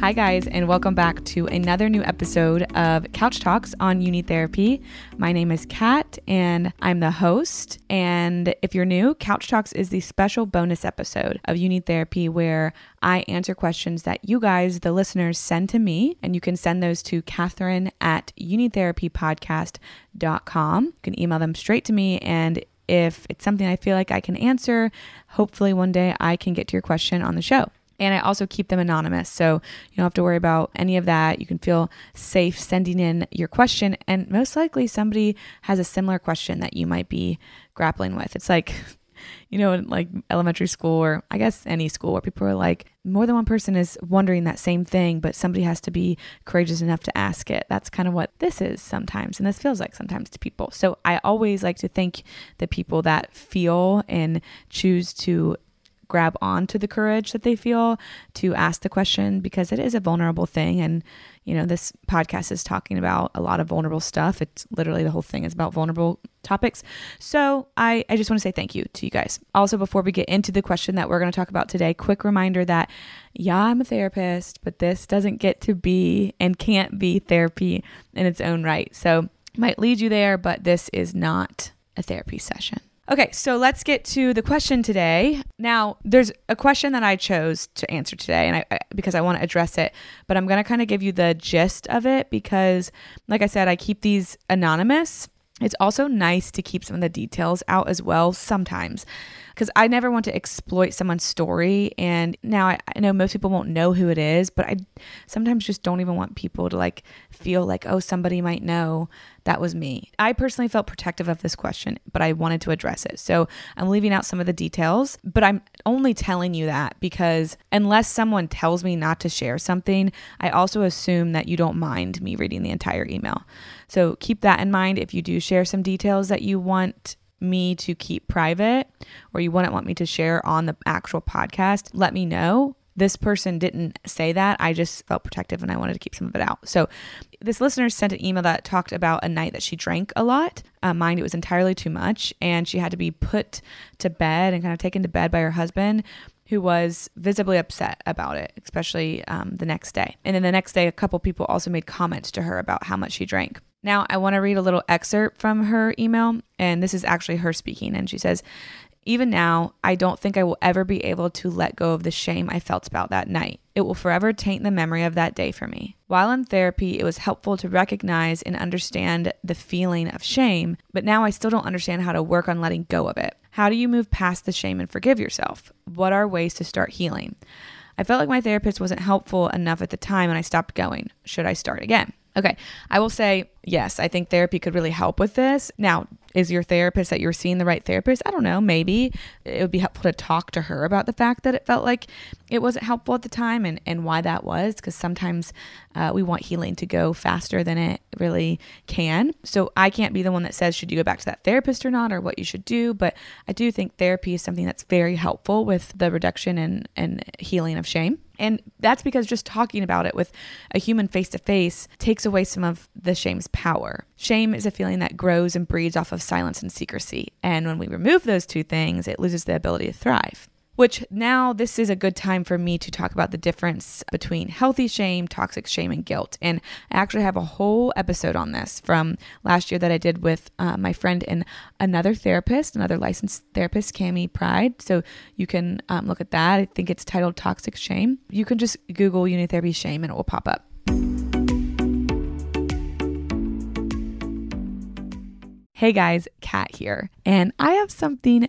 Hi, guys, and welcome back to another new episode of Couch Talks on Need Therapy. My name is Kat, and I'm the host. And if you're new, Couch Talks is the special bonus episode of Need Therapy where I answer questions that you guys, the listeners, send to me. And you can send those to Catherine at YouNeedTherapyPodcast.com. You can email them straight to me, and if it's something I feel like I can answer, hopefully one day I can get to your question on the show. And I also keep them anonymous. So you don't have to worry about any of that. You can feel safe sending in your question. And most likely somebody has a similar question that you might be grappling with. It's like, you know, in like elementary school or I guess any school where people are like, more than one person is wondering that same thing, but somebody has to be courageous enough to ask it. That's kind of what this is sometimes. And this feels like sometimes to people. So I always like to thank the people that feel and choose to grab onto the courage that they feel to ask the question because it is a vulnerable thing. And, you know, this podcast is talking about a lot of vulnerable stuff. It's literally the whole thing is about vulnerable topics. So I, I just want to say thank you to you guys. Also, before we get into the question that we're going to talk about today, quick reminder that, yeah, I'm a therapist, but this doesn't get to be and can't be therapy in its own right. So might lead you there, but this is not a therapy session. Okay, so let's get to the question today. Now, there's a question that I chose to answer today, and I, I because I want to address it, but I'm to kind of give you the gist of it because, like I said, I keep these anonymous. It's also nice to keep some of the details out as well sometimes because I never want to exploit someone's story. And now I, I, know most people won't know who it is, but I sometimes just don't even want people to like feel like, oh, somebody might know that was me. I personally felt protective of this question, but I wanted to address it. So I'm leaving out some of the details, but I'm only telling you that because unless someone tells me not to share something, I also assume that you don't mind me reading the entire email. So keep that in mind if you do share some details that you want me to keep private or you wouldn't want me to share on the actual podcast, let me know. This person didn't say that. I just felt protective and I wanted to keep some of it out. So, this listener sent an email that talked about a night that she drank a lot. Uh, mind, it was entirely too much, and she had to be put to bed and kind of taken to bed by her husband who was visibly upset about it, especially um, the next day. And then the next day, a couple people also made comments to her about how much she drank. Now, I want to read a little excerpt from her email, and this is actually her speaking. And she says, Even now, I don't think I will ever be able to let go of the shame I felt about that night. It will forever taint the memory of that day for me. While in therapy, it was helpful to recognize and understand the feeling of shame, but now I still don't understand how to work on letting go of it. How do you move past the shame and forgive yourself? What are ways to start healing? I felt like my therapist wasn't helpful enough at the time and I stopped going. Should I start again? Okay. I will say, yes, I think therapy could really help with this. Now, is your therapist that you're seeing the right therapist? I don't know. Maybe it would be helpful to talk to her about the fact that it felt like it wasn't helpful at the time and, and why that was. Because sometimes uh, we want healing to go faster than it really can. So I can't be the one that says, should you go back to that therapist or not, or what you should do. But I do think therapy is something that's very helpful with the reduction and, and healing of shame. And that's because just talking about it with a human face to face takes away some of the shame's power. Shame is a feeling that grows and breeds off of silence and secrecy. And when we remove those two things, it loses the ability to thrive which now this is a good time for me to talk about the difference between healthy shame, toxic shame, and guilt. And I actually have a whole episode on this from last year that I did with uh, my friend and another therapist, another licensed therapist, Cami Pride. So you can um, look at that. I think it's titled Toxic Shame. You can just Google You Need Therapy Shame and it will pop up. Hey guys, Kat here, and I have something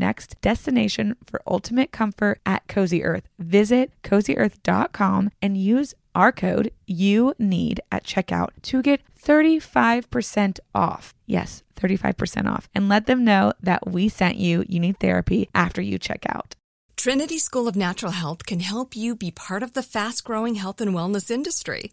next destination for ultimate comfort at Cozy Earth. Visit cozyearth.com and use our code you need at checkout to get 35% off. Yes, 35% off. And let them know that we sent you You Need Therapy after you check out. Trinity School of Natural Health can help you be part of the fast growing health and wellness industry.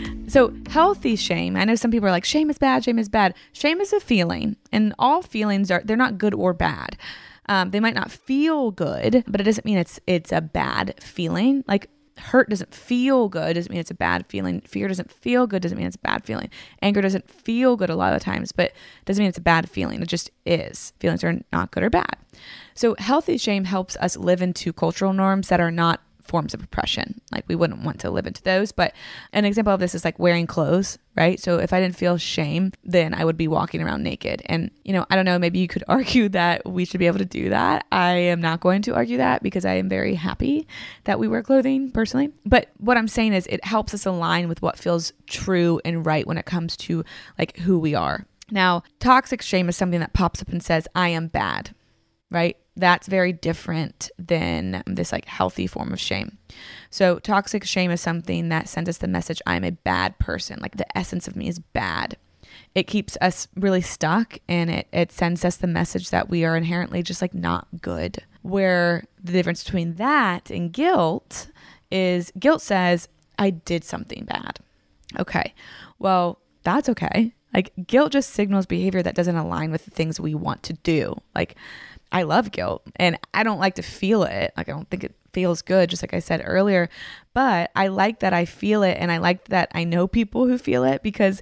so healthy shame. I know some people are like, shame is bad, shame is bad. Shame is a feeling, and all feelings are they're not good or bad. Um, they might not feel good, but it doesn't mean it's it's a bad feeling. Like hurt doesn't feel good doesn't mean it's a bad feeling. Fear doesn't feel good doesn't mean it's a bad feeling. Anger doesn't feel good a lot of the times, but doesn't mean it's a bad feeling. It just is. Feelings are not good or bad. So healthy shame helps us live into cultural norms that are not forms of oppression. Like we wouldn't want to live into those. But an example of this is like wearing clothes, right? So if I didn't feel shame, then I would be walking around naked. And, you know, I don't know, maybe you could argue that we should be able to do that. I am not going to argue that because I am very happy that we wear clothing personally. But what I'm saying is it helps us align with what feels true and right when it comes to like who we are. Now, toxic shame is something that pops up and says, I am bad, right? That's very different than this like healthy form of shame. So toxic shame is something that sends us the message I'm a bad person, like the essence of me is bad. It keeps us really stuck and it it sends us the message that we are inherently just like not good. Where the difference between that and guilt is guilt says I did something bad. Okay. Well, that's okay. Like guilt just signals behavior that doesn't align with the things we want to do. Like I love guilt and I don't like to feel it. Like I don't think it feels good, just like I said earlier. But I like that I feel it and I like that I know people who feel it because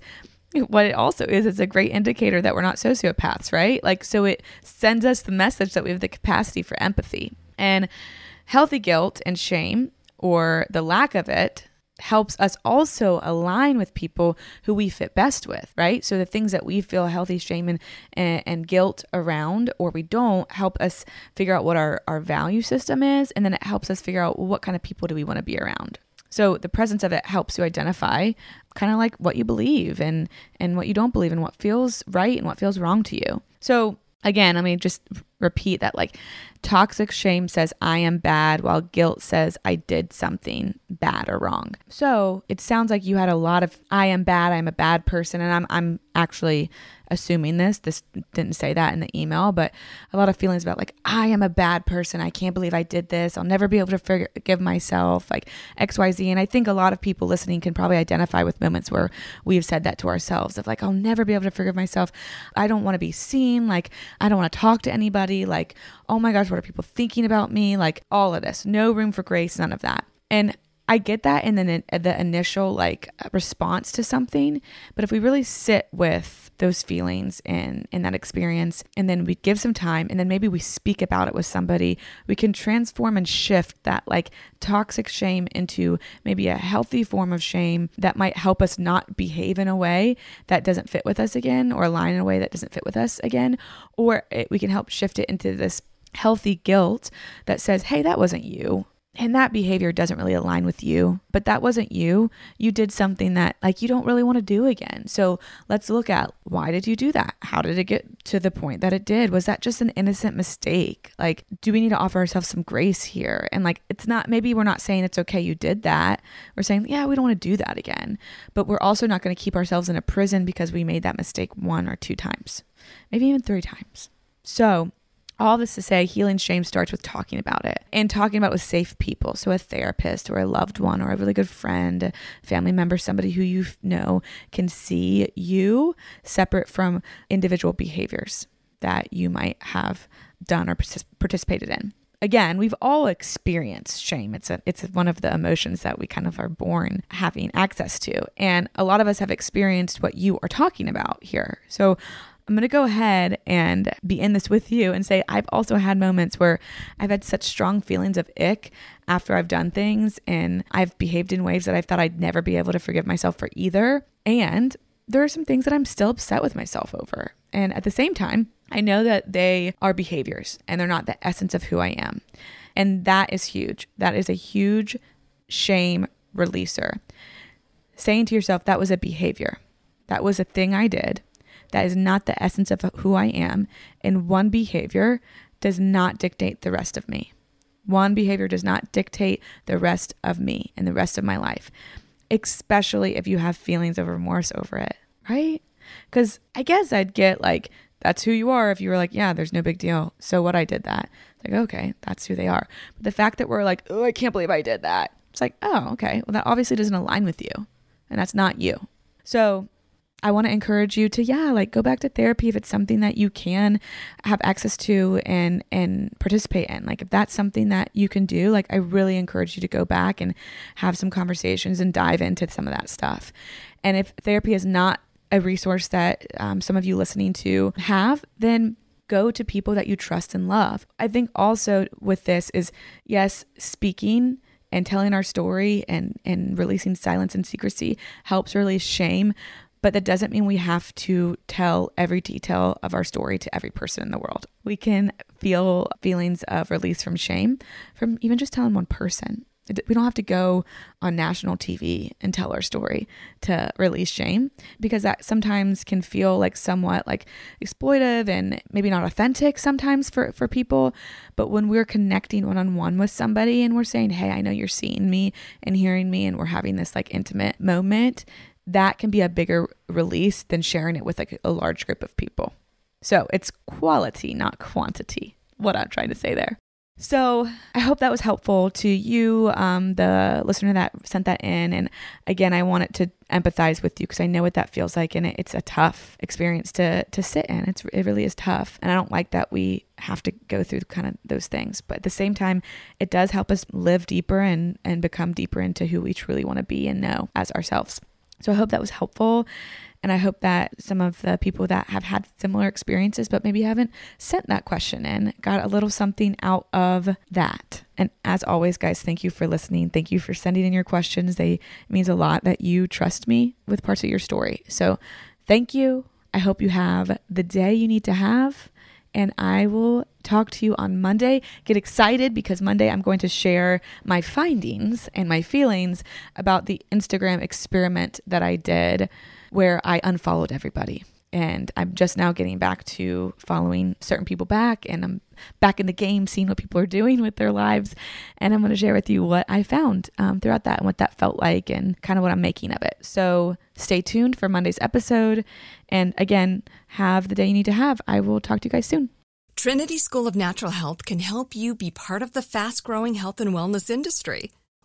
what it also is, it's a great indicator that we're not sociopaths, right? Like, so it sends us the message that we have the capacity for empathy. And healthy guilt and shame, or the lack of it, helps us also align with people who we fit best with, right? So the things that we feel healthy shame and, and, guilt around or we don't help us figure out what our, our value system is. And then it helps us figure out what kind of people do we want to be around. So the presence of it helps you identify kind of like what you believe and and what you don't believe and what feels right and what feels wrong to you. So again, let me just repeat that like toxic shame says I am bad while guilt says I did something bad or wrong. So, it sounds like you had a lot of I am bad, I'm a bad person and I'm I'm actually assuming this. This didn't say that in the email, but a lot of feelings about like, I am a bad person. I can't believe I did this. I'll never be able to forgive myself, like XYZ. And I think a lot of people listening can probably identify with moments where we've said that to ourselves of like, I'll never be able to forgive myself. I don't want to be seen. Like, I don't want to talk to anybody. Like, oh my gosh, what are people thinking about me? Like, all of this. No room for grace, none of that. And I get that in the, the initial like response to something, but if we really sit with those feelings and in that experience and then we give some time and then maybe we speak about it with somebody, we can transform and shift that like toxic shame into maybe a healthy form of shame that might help us not behave in a way that doesn't fit with us again or align in a way that doesn't fit with us again, or it, we can help shift it into this healthy guilt that says, "Hey, that wasn't you." and that behavior doesn't really align with you, but that wasn't you. You did something that like you don't really want to do again. So let's look at why did you do that? How did it get to the point that it did? Was that just an innocent mistake? Like, do we need to offer ourselves some grace here? And like, it's not, maybe we're not saying it's okay you did that. We're saying, yeah, we don't want to do that again. But we're also not going to keep ourselves in a prison because we made that mistake one or two times, maybe even three times. So all this to say, healing shame starts with talking about it and talking about it with safe people. So, a therapist or a loved one or a really good friend, a family member, somebody who you know can see you separate from individual behaviors that you might have done or participated in. Again, we've all experienced shame. It's a it's one of the emotions that we kind of are born having access to. And a lot of us have experienced what you are talking about here. So I'm going to go ahead and be in this with you and say I've also had moments where I've had such strong feelings of ick after I've done things and I've behaved in ways that I thought I'd never be able to forgive myself for either. And there are some things that I'm still upset with myself over. And at the same time, I know that they are behaviors and they're not the essence of who I am. And that is huge. That is a huge shame releaser. Saying to yourself, that was a behavior, that was a thing I did that is not the essence of who I am. And one behavior does not dictate the rest of me. One behavior does not dictate the rest of me and the rest of my life, especially if you have feelings of remorse over it, right? Because I guess I'd get like, that's who you are if you were like, yeah, there's no big deal. So what I did that. Like, okay, that's who they are. But the fact that we're like, oh, I can't believe I did that. It's like, oh, okay. Well, that obviously doesn't align with you. And that's not you. So I want to encourage you to yeah, like go back to therapy if it's something that you can have access to and and participate in. Like if that's something that you can do, like I really encourage you to go back and have some conversations and dive into some of that stuff. And if therapy is not a resource that um, some of you listening to have, then go to people that you trust and love. I think also with this is yes, speaking and telling our story and and releasing silence and secrecy helps release shame but that doesn't mean we have to tell every detail of our story to every person in the world. We can feel feelings of release from shame from even just telling one person. We don't have to go on national TV and tell our story to release shame because that sometimes can feel like somewhat like exploitive and maybe not authentic sometimes for, for people. But when we're connecting one on one with somebody and we're saying, Hey, I know you're seeing me and hearing me, and we're having this like intimate moment, that can be a bigger release than sharing it with like a large group of people. So it's quality, not quantity, what I'm trying to say there. So I hope that was helpful to you, um, the listener that sent that in. And again, I wanted to empathize with you because I know what that feels like, and it, it's a tough experience to to sit in. It's it really is tough, and I don't like that we have to go through kind of those things. But at the same time, it does help us live deeper and and become deeper into who we truly want to be and know as ourselves. So I hope that was helpful. And I hope that some of the people that have had similar experiences, but maybe haven't sent that question in, got a little something out of that. And as always, guys, thank you for listening. Thank you for sending in your questions. They means a lot that you trust me with parts of your story. So thank you. I hope you have the day you need to have and I will talk to you on Monday. Get excited because Monday I'm going to share my findings and my feelings about the Instagram experiment that I did where I unfollowed everybody. And I'm just now getting back to following certain people back, and I'm back in the game, seeing what people are doing with their lives. And I'm going to share with you what I found um, throughout that and what that felt like, and kind of what I'm making of it. So stay tuned for Monday's episode. And again, have the day you need to have. I will talk to you guys soon. Trinity School of Natural Health can help you be part of the fast growing health and wellness industry.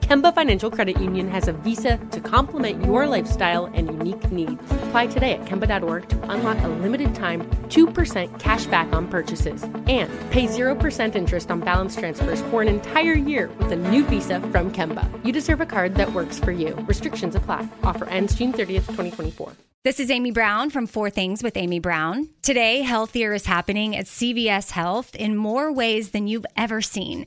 Kemba Financial Credit Union has a visa to complement your lifestyle and unique needs. Apply today at Kemba.org to unlock a limited time 2% cash back on purchases and pay 0% interest on balance transfers for an entire year with a new visa from Kemba. You deserve a card that works for you. Restrictions apply. Offer ends June 30th, 2024. This is Amy Brown from Four Things with Amy Brown. Today, healthier is happening at CVS Health in more ways than you've ever seen.